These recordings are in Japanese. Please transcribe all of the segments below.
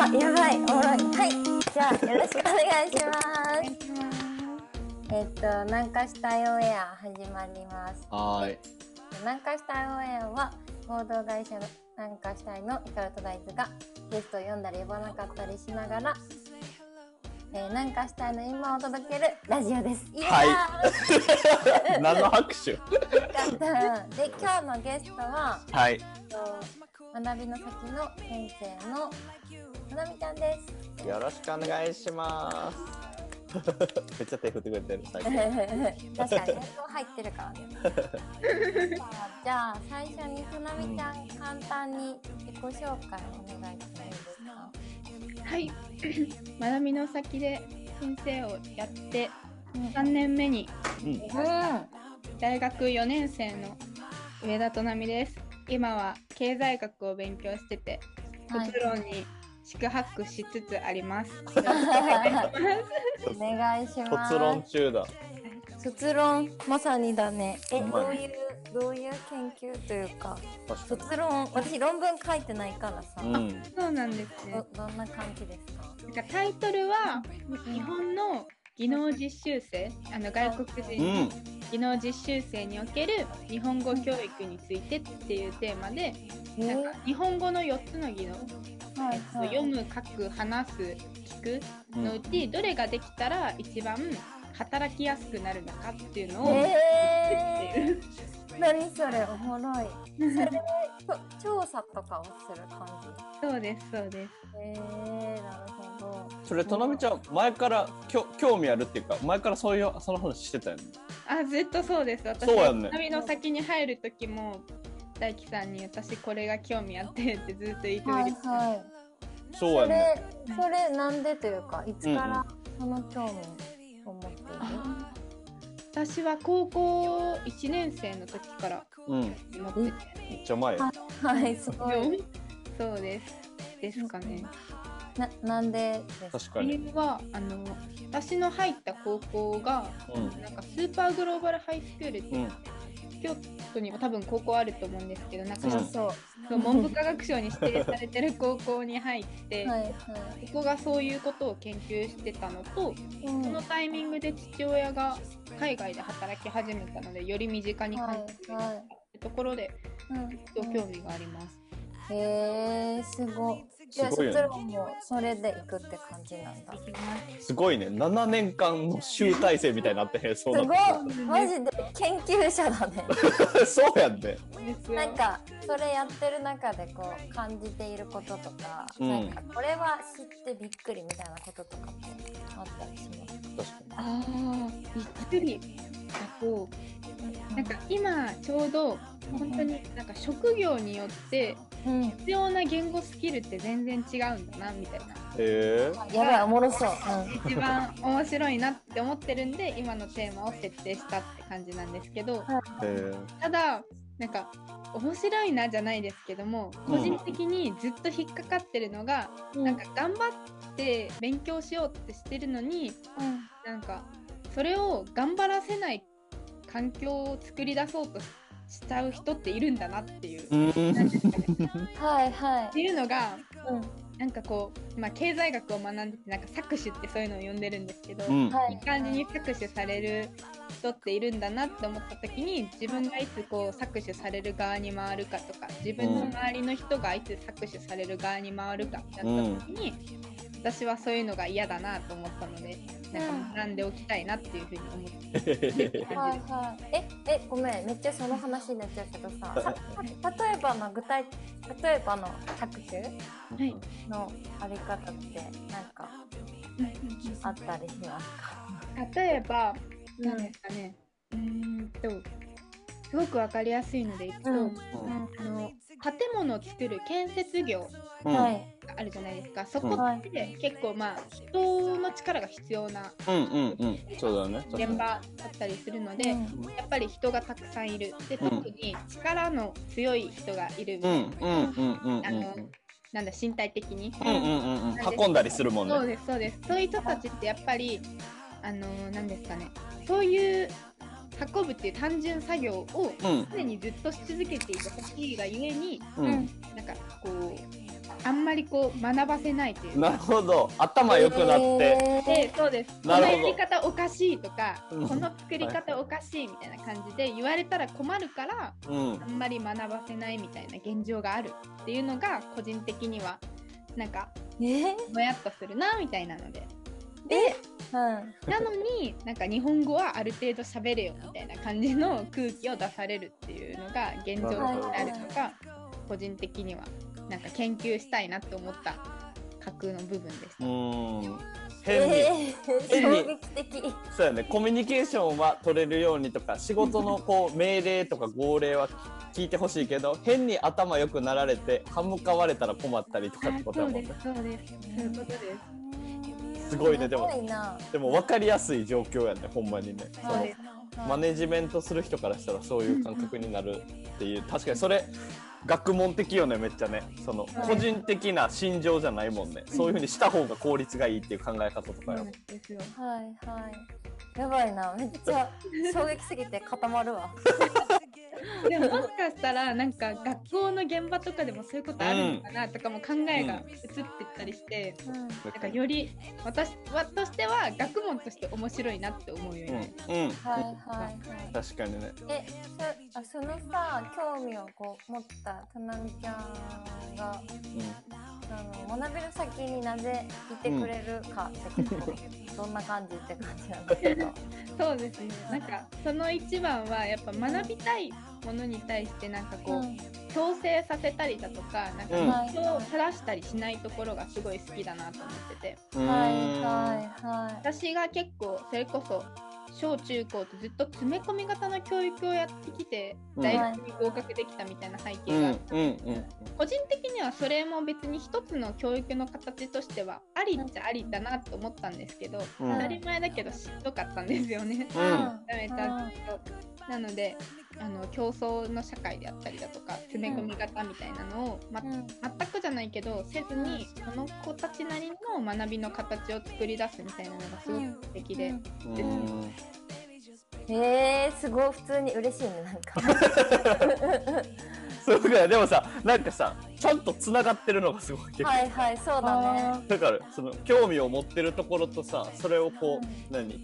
あ、やばい、おもろい。はい。じゃあ、よろしくお願いします。えっと、南下したいオンエア始まります。はーい。南下したいオンエアは、合同会社の南下したいのイカルトダイズがゲストを呼んだり呼ばなかったりしながら、えー、南下したいの今を届けるラジオです。いやー何の拍手？よかった。で、今日のゲストは、はい。えっと学びの先の先生のななみちゃんです。よろしくお願いします。めっちゃ手振ってくれてる。最 確近かに、英語入ってるからね。じゃあ、最初にななみちゃん、簡単に自己紹介お願いしてもいいですか？はい。学びの先で先生をやって3年目にうん。うん。大学4年生の上田となみです。今は経済学を勉強してて、はい卒論に宿泊しつつあります。お願いします。卒論中だ。卒論、まさにだね。え、どういう、どういう研究というか、確か卒論、私論文書いてないからさ、に。うん。そうなんですねど。どんな感じですか？なんかタイトルは日本の技能実習生、あの外国う人ん。技能実習生における日本語教育についてっていうテーマで、なんか日本語の4つの技能、はいはい。読む、書く、話す、聞くのうちどれができたら一番働きやすくなるのかっていうのを、えー、何それおもろい。それで 調査とかをする感そうですそうです。じ。えー、なるほど。それ、となみちゃん、前からきょ興味あるっていうか、前からそういう、その話してたよね？あずっとそうです。私そうやんね旅の先に入る時も大輝さんに私これが興味あってってずっと言ってくはいはい。そうやそね。れ、それなんでというか、いつからその興味？を持っている、あ私は高校1年生の時からうん。持ってて。めっちゃ前。はい、すごい。そうです。ですかね。な、なんでです確かに。理由はあの私の入った高校がうん。なんかスーパーグローバルハイスクールって、うん。京都にも多分高校あると思うんですけどなんか、うんそう文部科学省に指定されてる高校に入って、はいはい。ここがそういうことを研究してたのと、うんそのタイミングで父親が海外で働き始めたのでより身近に感じるはいところでうん興味があります。へえー、すごい。じゃあすごいよね卒論もそれで行くって感じなんだ。すごいね。7年間の集大成みたいになってへん。そうすごいなっマジで研究者だね。て そうやんね。ですよなんかそれやってる中でこう感じていることとか、うんなんかこれは知ってびっくりみたいなこととかってあったりします確かああびっくりだとなんか今ちょうど本当になんか職業によってうん。必要な言語スキルって全然違うんだなみたいなえ。やばいおもろそう。一番面白いなって思ってるんで今のテーマを設定したって感じなんですけどへえ。ただなんか面白いなじゃないですけどもうん個人的にずっと引っかかってるのが、うん。なんか頑張って勉強しようってしてるのにうんなんかそれを頑張らせない環境を作り出そうとししちゃう人っているんだなっていう。はいはっていうのがい。うん。なんかこう、まあ、経済学を学んでてなんか搾取ってそういうのを呼んでるんですけど、うん。はいいい感じに搾取される人っているんだなって思った時に自分がいつこう搾取される側に回るかとか自分の周りの人がいつ搾取される側に回るかってなった時に、私はそういうのが嫌だなと思ったのでなんか学んでおきたいなっていうふうに思って。るはいはい。え、え、ごめん、めっちゃその話になっちゃうけどさ、さ例えばの具体、例えばの搾取はい。のあり方って、なんかあったりしますか？例えばうん何ですかね。うーんとすごくわかりやすいのでいくと、うん建物を作る建設業うん。はい。があるじゃないですか。そこはい。って結構まあ人の力が必要なうんうんうん。そうだね。現場だったりするので、うん。やっぱり人がたくさんいる。でうん。特に力の強い人がいるみうたいな、んうんうんうんうんあのなんだ身体的に、うんうんうんうん。運んだりするもんね。そうですそうです。そういう人たちってやっぱりあのなんですかね。そういう運ぶっていう単純作業をうん。常にずっとし続けていてほしいがゆえにうん。なんかこうあんまりこう学ばせないというか。なるほど。頭良くなって、でそうです。このやり方おかしいとかうん。この作り方おかしいみたいな感じで言われたら困るからうん。あんまり学ばせないみたいな現状があるっていうのが個人的にはなんかえぼやっとするなみたいなのででうん。なのになんか日本語はある程度喋れよみたいな感じの空気を出されるっていうのが現状になるのが個人的にはなんか研究したいなって思った架空の部分でした。うん。変に、えー、変に。衝撃的。そうやね。コミュニケーションは取れるようにとか仕事のこう命令とか号令は聞いてほしいけど変に頭良くなられて歯向かわれたら困ったりとかってことだもんね。そうですそういうことです。すごいね。でもでも分かりやすい状況やねほんまにね。そのはいマネジメントする人からしたらそういう感覚になるっていう。確かにそれ学問的よねめっちゃね。そのはい。個人的な心情じゃないもんね。そういうふうにした方が効率がいいっていう考え方とかよ。はいはい。やばいな。めっちゃ衝撃すぎて固まるわ でももしかしたらなんか学校の現場とかでもそういうことあるのかなとかも考えが移ってったりして、うん。なんかより私はとしては学問として面白いなって思うようになりうん。うん。はいはいはい。確かにね。えそあそのさ興味をこう持ったたなみちゃん。があの学びの先になぜいてくれるかってこと、どんな感じって感じなんだけど。そうですね。なんかその一番はやっぱ学びたいものに対してなんかこう、強制させたりだとかなんかうん。人を正したりしないところがすごい好きだなと思ってて。うんはいはいはい。私が結構それこそ小中高とずっと詰め込み型の教育をやってきてうん。大学に合格できたみたいな背うん景があってうんうん個人的にはそれも別に一つの教育の形としてはありっちゃありだなと思ったんですけど、うん。当たり前だけどしんどかったんですよね。うん。ダメだとなのであの競争の社会であったりだとか詰め込み型みたいなのを、まうん。全くじゃないけどせずにその子たちなりの学びの形を作り出すみたいなのがすごく素敵で、うん。うん。えー、すごい。普通に嬉しいねなんか。そうかでもさなんかさちゃんとつながってるのがすごい結構はいはいそうだね。だからその興味を持ってるところとさそれをこう何？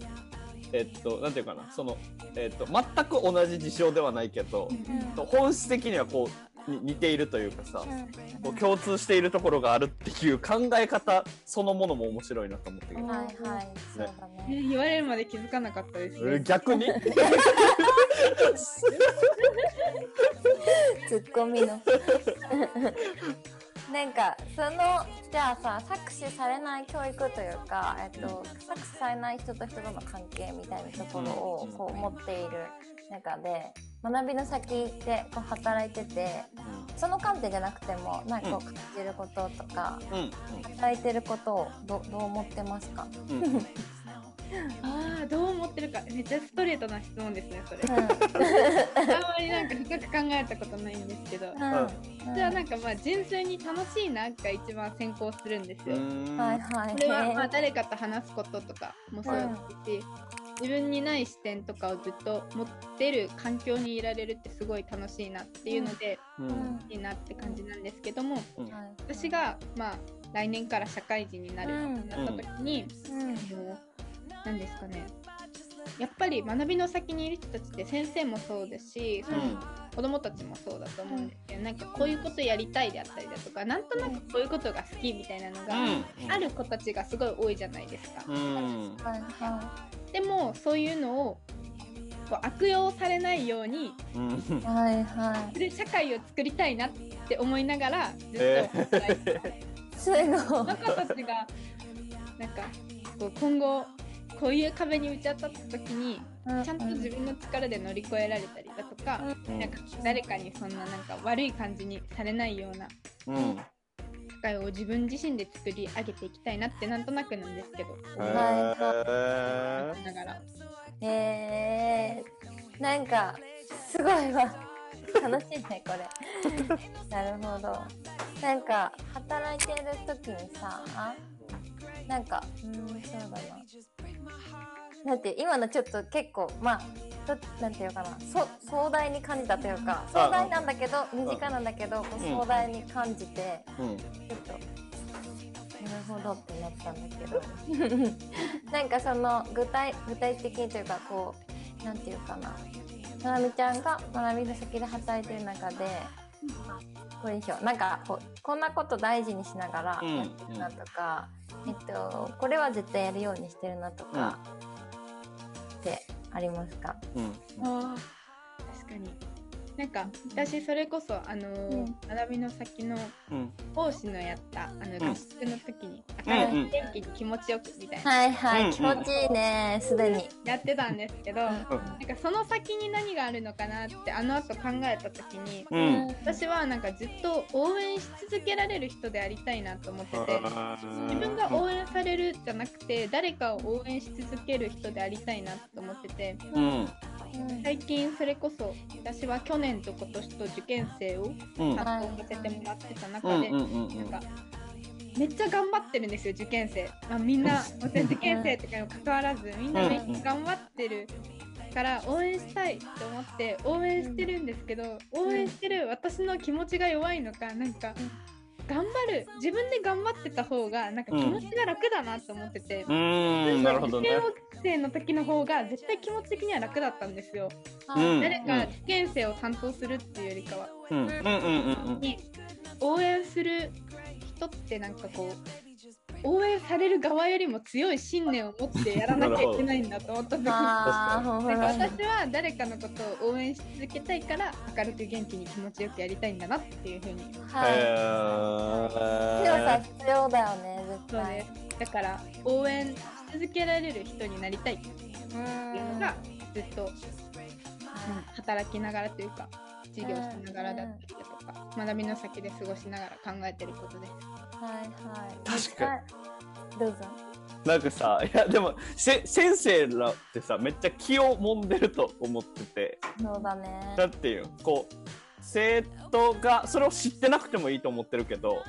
えっとなんていうかなそのえっと全く同じ事象ではないけどうん本質的にはこうに似ているというかさうんこう共通しているところがあるっていう考え方そのものも面白いなと思って。けどはいはいそうだね。ね言われるまで気づかなかったです。ね。え逆に？ツッコミのなんかそのじゃあさ搾取されない教育というか、えっと、搾取されない人と人との関係みたいなところをこう持っている中で学びの先でこう働いててその観点じゃなくてもなんかこう感じることとか働いてることをどどう思ってますか、ああどう思ってるか。めっちゃストレートな質問ですねそれ。うん。あんまりなんか深く考えたことないんですけど。うん。じゃあなんかまあ純粋に楽しいなが一番先行するんですよ。うん。はいはい。これはまあ誰かと話すこととかもそうですし、自分にない視点とかをずっと持ってる環境にいられるってすごい楽しいなっていうので、うん。いいなって感じなんですけどもはい。私がまあ来年から社会人になるってなった時に、うん。もう何ですかね。やっぱり学びの先にいる人たちって先生もそうですし、その子供たちもそうだと思うんですけど、なんかこういうことやりたいであったりだとかなんとなくこういうことが好きみたいなのが、ある子たちがすごい多いじゃないですか。うん。でもそういうのをこう悪用されないようにうん。いはいはする社会を作りたいなって思いながらずっえと働いてて、い すごい。その子たちがなんかこう今後こういう壁に打ち当たった時にちゃんと自分の力で乗り越えられたりだとか、うん。なんか誰かにそんななんか悪い感じにされないようなうん。社会を自分自身で作り上げていきたいなってなんとなくなんですけど、へ思いながらえー、なんかすごいわ。楽しいねこれ。なるほど。なんか働いてる時にさなんかうーんそうだな。だって今のちょっと結構まあどなんていうかな。そ壮大に感じたというか壮大なんだけど身近なんだけどこう壮大に感じてうん。ちょっとなるほどってなったんだけど。なんかその具体具体的にというかこうなんていうかな。まなみちゃんが学びの先で働いてる中でこれにしよう。なんかこうこんなこと大事にしながらうん。やってるなとか、えっとこれは絶対やるようにしてるなとか、ってありますか？うん。確かになんか私それこそあのーうん。学びの先のうん。講師のやったあのん。合宿の時にうん。明るく元気に気持ちよくみたいな。はいはい、うん。気持ちいいねすでに。やってたんですけどなん。うんかその先に何があるのかなってあの後考えた時にうん。私はなんかずっと応援し続けられる人でありたいなと思ってて自分が応援されるじゃなくて誰かを応援し続ける人でありたいなと思っててうん最近それこそ私は去年と今年と受験生をうん。担当させてもらってたうん中で、なんかめっちゃ頑張ってるんですよ受験生、まあ、みんな私受験生とかにもかかわらずみんなめっちゃ頑張ってるから応援したいと思って応援してるんですけど応援してる私の気持ちが弱いのかなんか頑張る。自分で頑張ってた方がなんか気持ちが楽だなと思ってて、うーんなるほどね。受験生の時の方が絶対気持ち的には楽だったんですよ、うん。誰か受験生を担当するっていうよりかは。に応援する人ってなんかこう応援される側よりも強い信念を持ってやらなきゃいけないんだと思った時に私は誰かのことを応援し続けたいから明るく元気に気持ちよくやりたいんだなっていうふうにはい。強さへ必要だよね絶そう対で。すだから応援し続けられる人になりたいっていうのがずっと、うん働きながらというか授業しながらだったりだとか学びの先で過ごしながら考えてることです。はいはい。確かに。どうぞ。なんかさいやでもせ先生らってさめっちゃ気を揉んでると思っててそうだね。だっていうこう生徒がそれを知ってなくてもいいと思ってるけど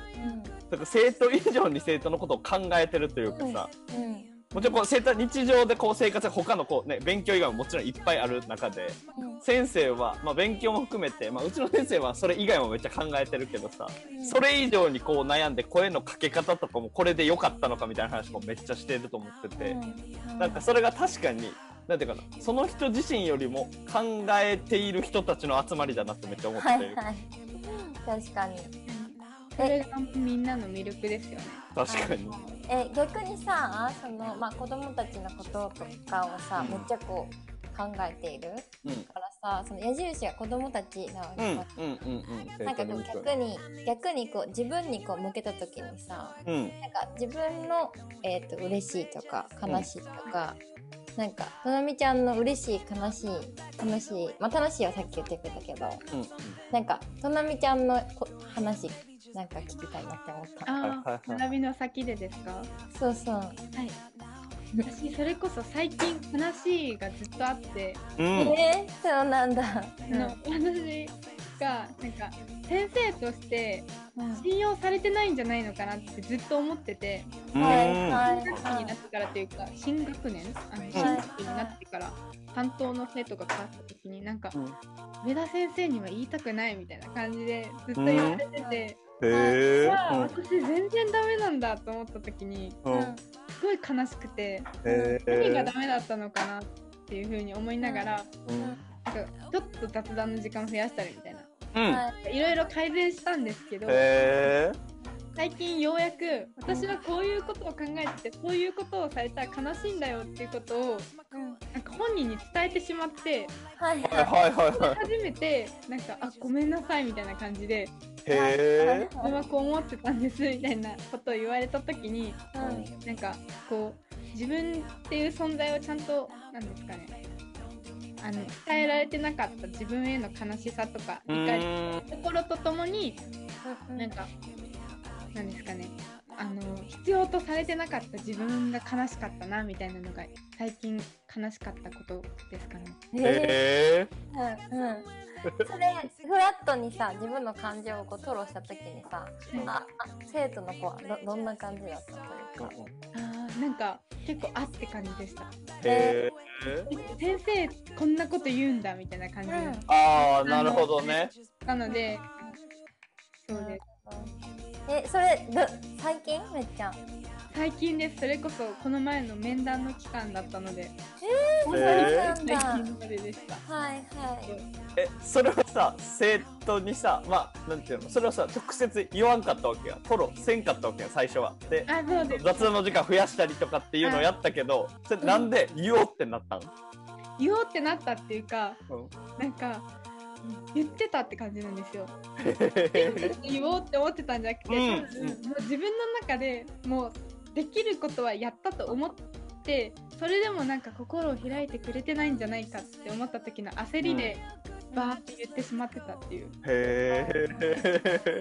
だから生徒以上に生徒のことを考えてるというかさ、うん。うん。もちろんこう生日常でこう生活他のこうね勉強以外ももちろんいっぱいある中でうん先生は、まあ、勉強も含めて、まあ、うちの先生はそれ以外もめっちゃ考えてるけどさそれ以上にこう悩んで声のかけ方とかもこれで良かったのかみたいな話もめっちゃしてると思ってて、うんなんかそれが確かになんていうかなその人自身よりも考えている人たちの集まりだなってめっちゃ思って、はいはい。確かに。それがみんなの魅力ですよね。確かに。え逆にさそのまあ子供たちのこととかをさ、うん。めっちゃこう考えている？うん。からさその矢印が子供たちなわけん。なんかこう逆に逆にこう自分にこう向けた時にさうん。なんか自分の、えー、と嬉しいとか悲しいとか、なんかとなみちゃんの嬉しい悲しい楽しいまあ楽しいはさっき言ってくれたけどうんなんかとなみちゃんのこ話なんか聞きたいなって思った。ああ、学びの先でですか？そうそう。はい。私それこそ最近話がずっとあって、うん。えー、そうなんだ、あの私がなんか先生としてうん。信用されてないんじゃないのかなってずっと思ってて、うん。はい。はい。新学期になってからというか新学年あの新学期になってから担当の生徒が変わった時になんかうん。上田先生には言いたくないみたいな感じでずっと言われてて、へえ私全然ダメなんだと思った時にうん。うんすごい悲しくてへ何がえダメだったのかなっていうふうに思いながら、うん。なんかちょっと雑談の時間を増やしたりみたいな。うん。はい。いろいろ改善したんですけど最近ようやく私はこういうことを考えててこういうことをされたら悲しいんだよっていうことをうんなんか本人に伝えてしまってはいはい。はい初めてなんかあごめんなさいみたいな感じで自分はこう思ってたんですみたいなことを言われた時にうんなんかこう自分っていう存在をちゃんとなんですかねあの伝えられてなかった自分への悲しさとかう理解んところとともになんかなんですかね。あの必要とされてなかった自分が悲しかったなみたいなのが最近悲しかったことですかね。ええうん。うん。それフラットにさ自分の感情をこう吐露した時にさああ生徒の子はどどんな感じだったというか。なんか結構あって感じでした。へえ先生こんなこと言うんだみたいな感じうん。ああなるほどね。なのでそうですえそれど最近？めっちゃ。最近です。それこそこの前の面談の期間だったので。そうえなんだ。最近まででした。はいはい。えそれはさ生徒にさまあなんていうの？それはさ直接言わんかったわけやトロせんかったわけや最初は。であそうです。雑談の時間増やしたりとかっていうのをやったけどそれなんで言おうってなったん、言おうってなったっていうかうん。なんか言ってたって感じなんですよ。へ 言おうって思ってたんじゃなくて、うん。もう自分の中でもうできることはやったと思ってそれでもなんか心を開いてくれてないんじゃないかって思った時の焦りでバーって言ってしまってたっていう、え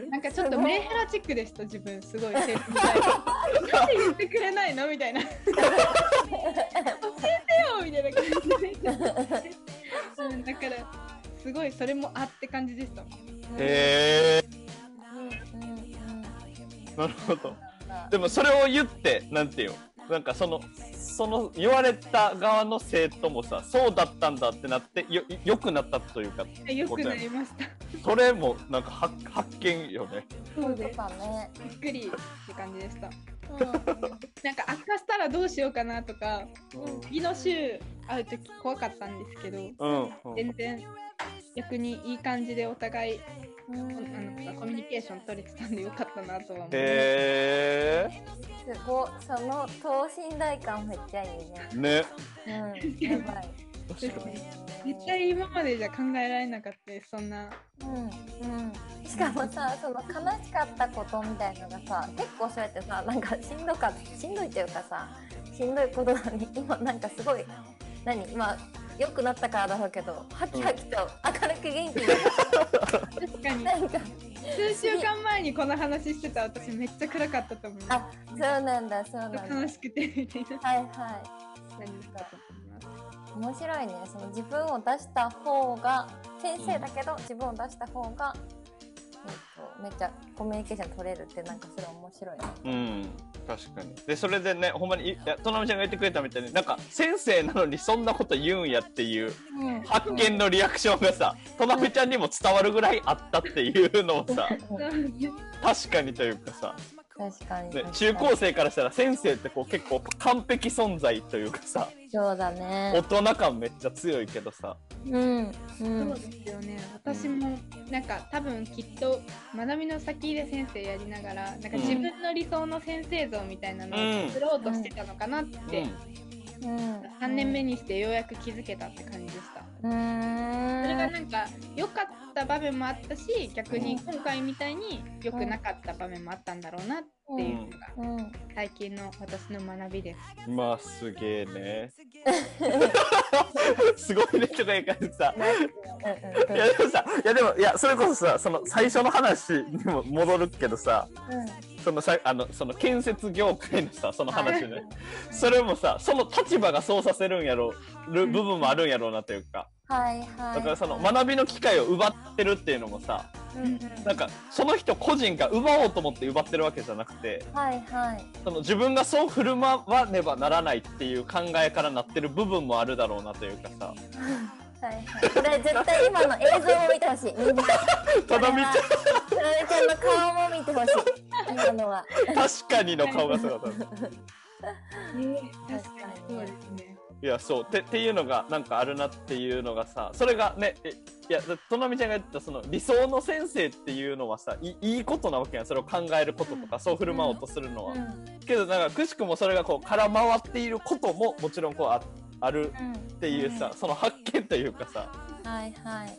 なんかちょっとメンヘラチックでした自分すごい。ななんで言ってくれないの？みたいな。教えてよ！みたいな感じで、うん、だからすごいそれもあって感じでしたへえうんうんうん。なるほど。でもそれを言ってなんていうの？なんかそのその言われた側の生徒もさそうだったんだってなってよよくなったというかよくなりました。それもなんか発発見よね。そうとかね。びっくりって感じでした。うんなんか悪化したらどうしようかなとか次の週会う時怖かったんですけどうん、うん。全然逆にいい感じでお互いうん。あのコミュニケーション取れてたんでよかったなとは思います。へすごい。その等身大感めっちゃいいね。えね。うん。やばい確かに。絶対今までじゃ考えられなかったそんな。うんうん。しかもさその悲しかったことみたいのがさ結構そうやってさなんかしんどかしんどいというかさしんどいことなのに今なんかすごい何今良くなったからだろうけどハキハキと明るく元気に確かに。なんか数週間前にこの話してた私めっちゃ暗かったと思いまあそうなんだそうなんだ。す楽しくてみたいな。はいはい面白いね。その自分を出した方が先生だけど自分を出した方が、えっと、めっちゃコミュニケーション取れるってなんかそれ面白いね。うん。確かに。でそれでねほんまにいやとなみちゃんが言ってくれたみたいになんか先生なのにそんなこと言うんやっていううん。発見のリアクションがさとなみちゃんにも伝わるぐらいあったっていうのをさ確かにというかさ、確かに。ね確か、に中高生からしたら先生ってこう結構完璧存在というかさそうだ大ね人感めっちゃ強いけどさ。うんうそんうですよね。私もなんか多分きっと学びの先で先生やりながらなんかうん。自分の理想の先生像みたいなのを作ろうとしてたのかなって、うん。うん。3年目にしてようやく気づけたって感じでした。うーん。それがなんか良かった場面もあったし逆に今回みたいに良くなかった場面もあったんだろうなっていうのがうん。最近の私の学びです。まあすげえね。すごいねとか言うからさ。うんうんいやでもさいやでもいやそれこそさその最初の話にも戻るけどさそのさあのその建設業界のさその話ね。それもさその立場がそうさせるんやろる部分もあるんやろうなというか。はいはいだからその学びの機会を奪ってるっていうのもさなんかその人個人が奪おうと思って奪ってるわけじゃなくてはいはい。その自分がそう振る舞わねばならないっていう考えからなってる部分もあるだろうなというかさ はいはいこれ絶対今の映像も見てほしい。ただみちとなみちゃんの顔も見てほしい。今のは。ゃん確かにの顔がすごかった。確かにそうですね。いやそう。てっていうのがなんかあるなっていうのがさそれがねえいやだとなみちゃんが言ったその理想の先生っていうのはさいいいことなわけやん。それを考えることとかそう振る舞おうとするのは、けどなんかくしくもそれがこう空回っていることももちろんこうああるっていうさ、その発見というかさ。はいはい。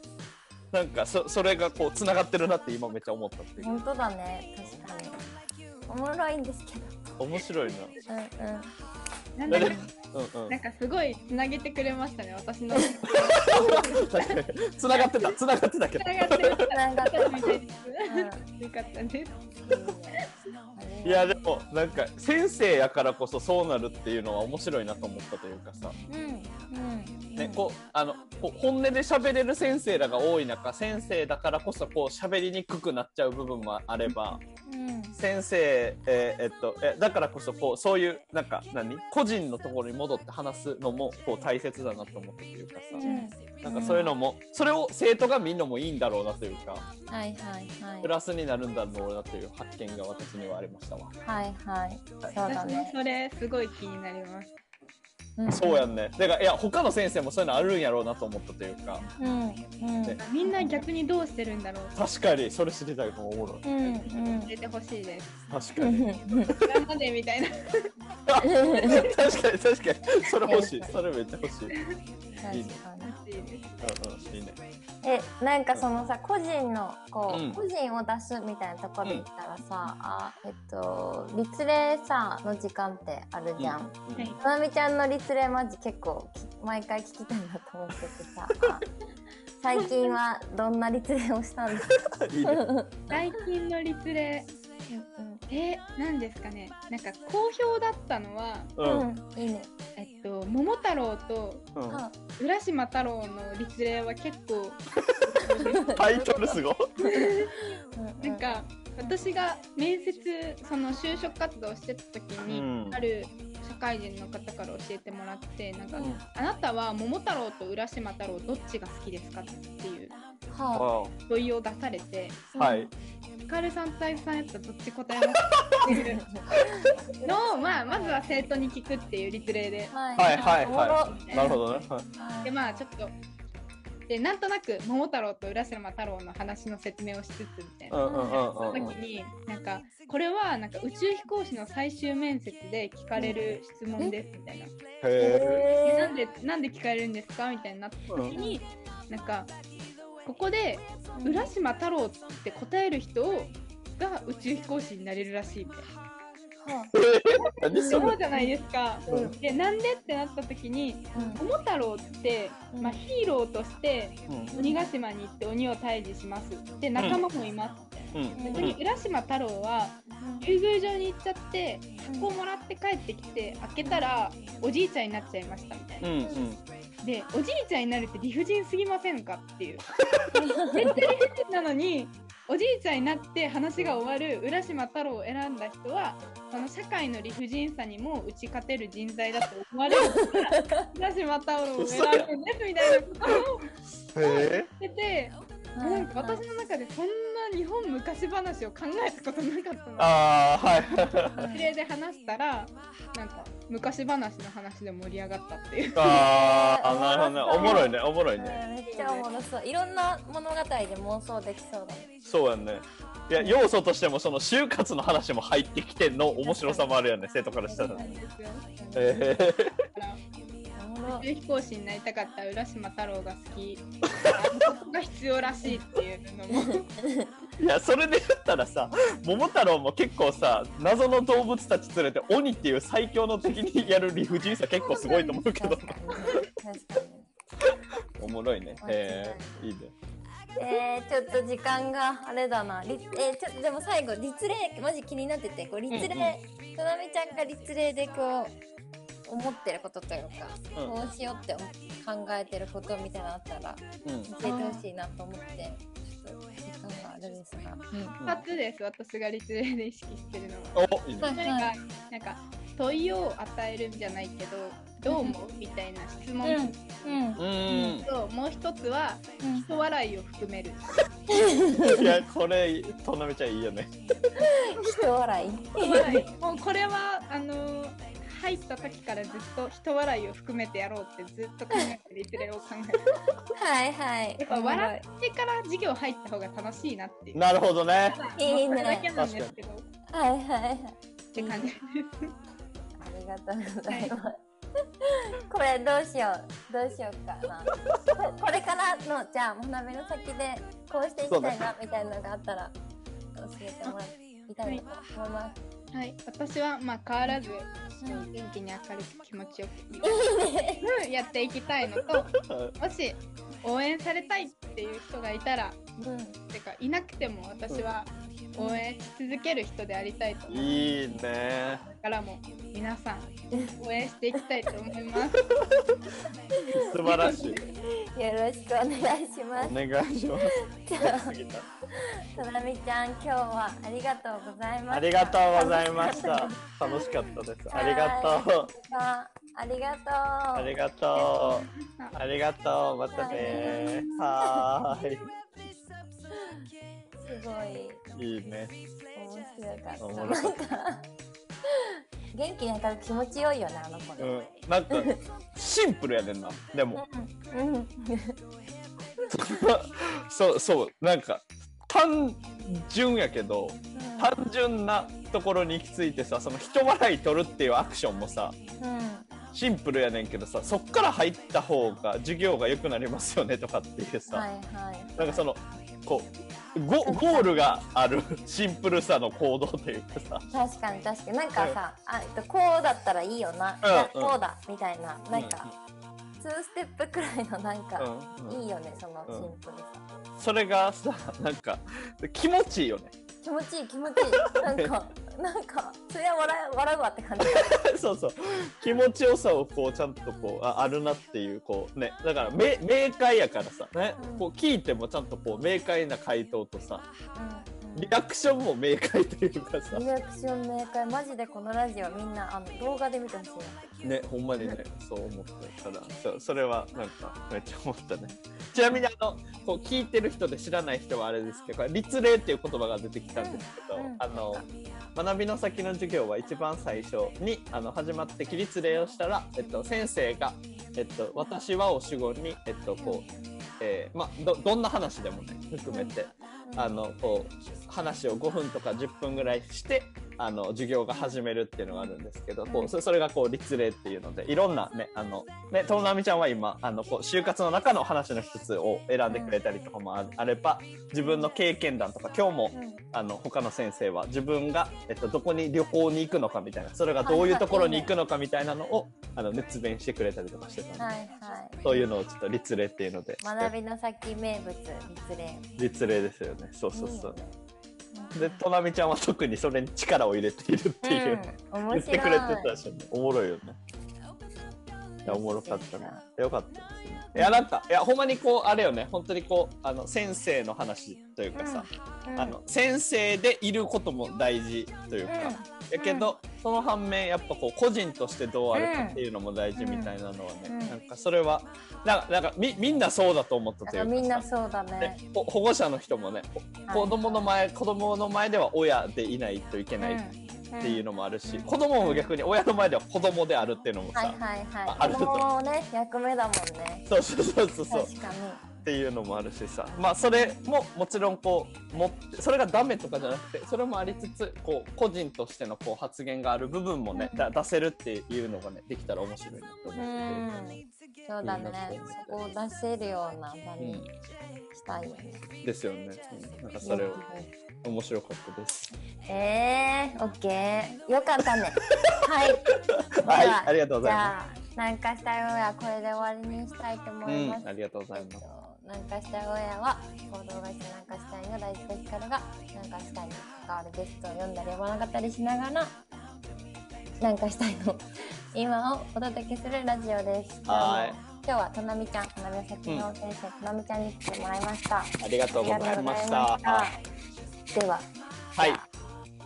なんかそそれがこうつながってるなって今めっちゃ思ったっていう。本当だね。確かに。おもろいんですけど。面白いな。うんうん。なんだかなんかすごいつなげてくれましたね私の。つながってたつながってたけど。つながってるつながってたいです。よかったです。いいねありいやでもなんか先生やからこそそうなるっていうのは面白いなと思ったというかさ、うんうん。ね、こうあの本音で喋れる先生らが多い中先生だからこそこう喋りにくくなっちゃう部分もあればうん。先生、えーえっとえだからこそこうそういうなんか何？個人のところに戻って話すのもこう大切だなと思ったというかさ、うん。なんかそういうのもそれを生徒が見るのもいいんだろうなというかはいはいはい。プラスになるんだろうなという発見が私にはありましたわ。はい。はい。そうだね。それすごい気になります。うんそうやんね。だからいや他の先生もそういうのあるんやろうなと思ったというかうんうんねみんな逆にどうしてるんだろう確かにそれ知りたいかもおもろい。うんうん教えてほしいです。確かに。今までみたいな。確かに確かにそれ欲しいそれめっちゃ欲しい。確かにいいね欲しいです。うんうんいいね。えなんかそのさ個人のこう、うん個人を出すみたいなところで言ったらさ、あえっと立例さの時間ってあるじゃん。うんはいななみちゃんの立例マジ結構き毎回聞きたいなと思っててさ あ最近はどんな立例をしたんですか。最近の立例。え、なんですかね。なんか好評だったのは、うんうんいいね。えっと桃太郎とうん。あ浦島太郎の立例は結構 タイトルすごい。うんなんか私が面接その就職活動してた時に、うんある社会人の方から教えてもらってなんか、うんあなたは桃太郎と浦島太郎どっちが好きですかっていうはわ問いを出されてあはい。ヒカルさんとあいさんやったらどっち答えますかっていうのを、まあ、まずは生徒に聞くっていう立例であははいはいはい。なるほどね。でまあちょっとでなんとなく桃太郎と浦島太郎の話の説明をしつつみたいな。その時になんかこれはなんか宇宙飛行士の最終面接で聞かれる質問ですみたいな。へでなへんでなんで聞かれるんですかみたいになった時に、なんかここで浦島太郎って答える人が宇宙飛行士になれるらしいみたいな。そうじゃないですか。うんでなんでってなった時にうん。桃太郎って、まあ、ヒーローとしてうん。鬼ヶ島に行って鬼を退治します。で仲間もいますみたいな。うん。逆に浦島太郎は竜宮城に行っちゃって箱をもらって帰ってきて開けたらおじいちゃんになっちゃいましたみたいな。うんうん。でおじいちゃんになるって理不尽すぎませんかっていう。めっちゃ理不尽なのにおじいちゃんになって話が終わる浦島太郎を選んだ人はこの社会の理不尽さにも打ち勝てる人材だと思われるから 浦島太郎を選ぶんですみたいなことをへ言っててなんか私の中でそんな日本昔話を考えたことなかったのああはい。一例で話したらなんか昔話の話で盛り上がったっていうああなるほどね。おもろいねおもろいね。めっちゃおもろそういろんな物語で妄想できそうだねそうやんね。いや要素としてもその就活の話も入ってきての面白さもあるよね生徒からしたらそう。なんですよえだからおもろ宇宙飛行士になりたかった浦島太郎が好き。が必要らしいっていうのも。ー、いやそれで言ったらさ桃太郎も結構さ謎の動物たち連れて鬼っていう最強の敵にやる理不尽さ結構すごいと思うけど。確かに確かに。おもろいね。へえいいね。えー、ちょっと時間があれだな。りえー、ちょっとでも最後、立例、マジ気になってて、こう立例、うんとなみちゃんが立例でこう、思ってることというか、うんこうしようって考えてることみたいなのあったら、うん。教えてほしいなと思って、ちょっと時間があるんですが。うん2つです私が立例で意識してるのは。おいいね。はいそれがなんか問いを与えるんじゃないけどどう思うみたいな質問うん。うん。もう一つは人笑いを含める いやこれとなめちゃんいいよね。人笑い。人笑いもうこれはあのー入った時からずっと人笑いを含めてやろうってずっと考えて立例を考えて はいはい。やっぱ笑ってから授業入った方が楽しいなっていうなるほどね。いいねだけなんですけどっはいはいはい。て感じですありがとうございます。これどうしようどうしようかな。ここれからのじゃあ学びの先でこうしていきたいなみたいなのがあったら教えてもらいたいなと思います。はい、私はまあ変わらずうん元気に明るく気持ちよくうん。やっていきたいのともし応援されたいっていう人がいたらうん。てかいなくても私は応援し続ける人でありたいと思ういいね。からも皆さん応援していきたいと思います。素晴らしい。よろしくお願いしますお。願いします。じゃあ、となみちゃん、今日はありがとうございました。ありがとうございました。楽しかったです。ありがとう。あありがとう。ありがとう。ありがとう。またね。はーすごいい。いいね。面白かった。元気なんか気持ちよいよね、あの子ね。うん。なんか、シンプルやねんな。でも、うん。うん。そうそう。なんか、単純やけど、単純なところに行き着いてさ、その人笑い取るっていうアクションもさ、うん。シンプルやねんけどさ、そっから入った方が授業が良くなりますよねとかっていうさ、はいはい。なんかその、こう、ゴゴールがあるシンプルさの行動というかさ、確かに確かに。なんかさ、あえっとこうだったらいいよな、うんこうだみたいな。なんか、ツーステップくらいのなんか、うんうん。いいよねそのうんシンプルさ、それがさ、なんか気持ちいいよね。気持ちいい気持ちいい。なんかなんかそりゃ笑う笑うわって感じ。そうそう。気持ちよさをこうちゃんとこうああるなっていうこうね。だからめ明快やからさね、うん。こう聞いてもちゃんとこう明快な回答とさ。うんリアクションも明快というかさ。リアクション明快。マジでこのラジオみんなあの動画で見てほしい。ねほんまにね。そう思ったから。そそれはなんかめっちゃ思ったね。ちなみにあのこう聞いてる人で知らない人はあれですけどこれ立例っていう言葉が出てきたんですけど、うん。うんあの学びの先の授業は一番最初にあの始まって起立礼をしたら、えっと、先生が、えっと「私は」を主語に、えっとこうえーまあ、どどんな話でもね含めて、うんあのこう話を5分とか10分ぐらいしてあの授業が始めるっていうのがあるんですけど、こうそそれがこう立例っていうのでいろんなねあのねともなみちゃんは今あのこう就活の中の話の一つを選んでくれたりとかもああれば自分の経験談とか今日もうん。あの他の先生は自分が、えっと、どこに旅行に行くのかみたいなそれがどういうところに行くのかみたいなのをあの熱弁してくれたりとかしてたんで、はいはい。そういうのをちょっと立例っていうので学びの先名物立例立例ですよね。そうそうそう。いいよ。ねで、となみちゃんは特にそれに力を入れているっていう、うん、面言ってくれてたし、おもろいよね。いや、おもろかったね。よかった。いや、なんか、いや、ほんまにこう、あれよね、本当にこう、あの、先生の話というかさ、うんあの、先生でいることも大事というか、やけど、その反面、やっぱこう、個人としてどうあるかっていうのも大事みたいなのはね、うん。なんかそれは、なんか、なんかみみんなそうだと思ったというかみんなそうだね。保護者の人もね、ほ子供の前、子供の前では親でいないといけないっていうのもあるし、うん。子供も逆に親の前では子供であるっていうのもさ、はいはいあはい。子ると。供ね役目だもんね。そうそうそうそう。そうっていうのもあるしさ。まあそれももちろんこうもってそれがダメとかじゃなくてそれもありつつこう個人としてのこう発言がある部分もね、だ出せるっていうのがねできたら面白いなと思にって。うんそうだね。そこを出せるような場て、にしたいよね。うん、ですよね、うん、なんかそれを面白かったです。えー、オッケー。よかったね。はい。はいありがとうございまじゃあ南下したいオンエアこれで終わりにしたいと思す、います、うん、ありがとうございますえっと南下したいオンエアは行動会社南下したいの大地と光が南下したいに関わるゲストを読んだり読まなかったりしながら南下したいの。今をお届けするラジオです。はい。今日はとなみちゃんとなみの先の先生、となみちゃんに来てもらいました。ありがとうございました。でははい。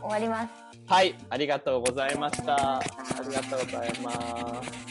終わります。はい、ありがとうございました。ありがとうございます。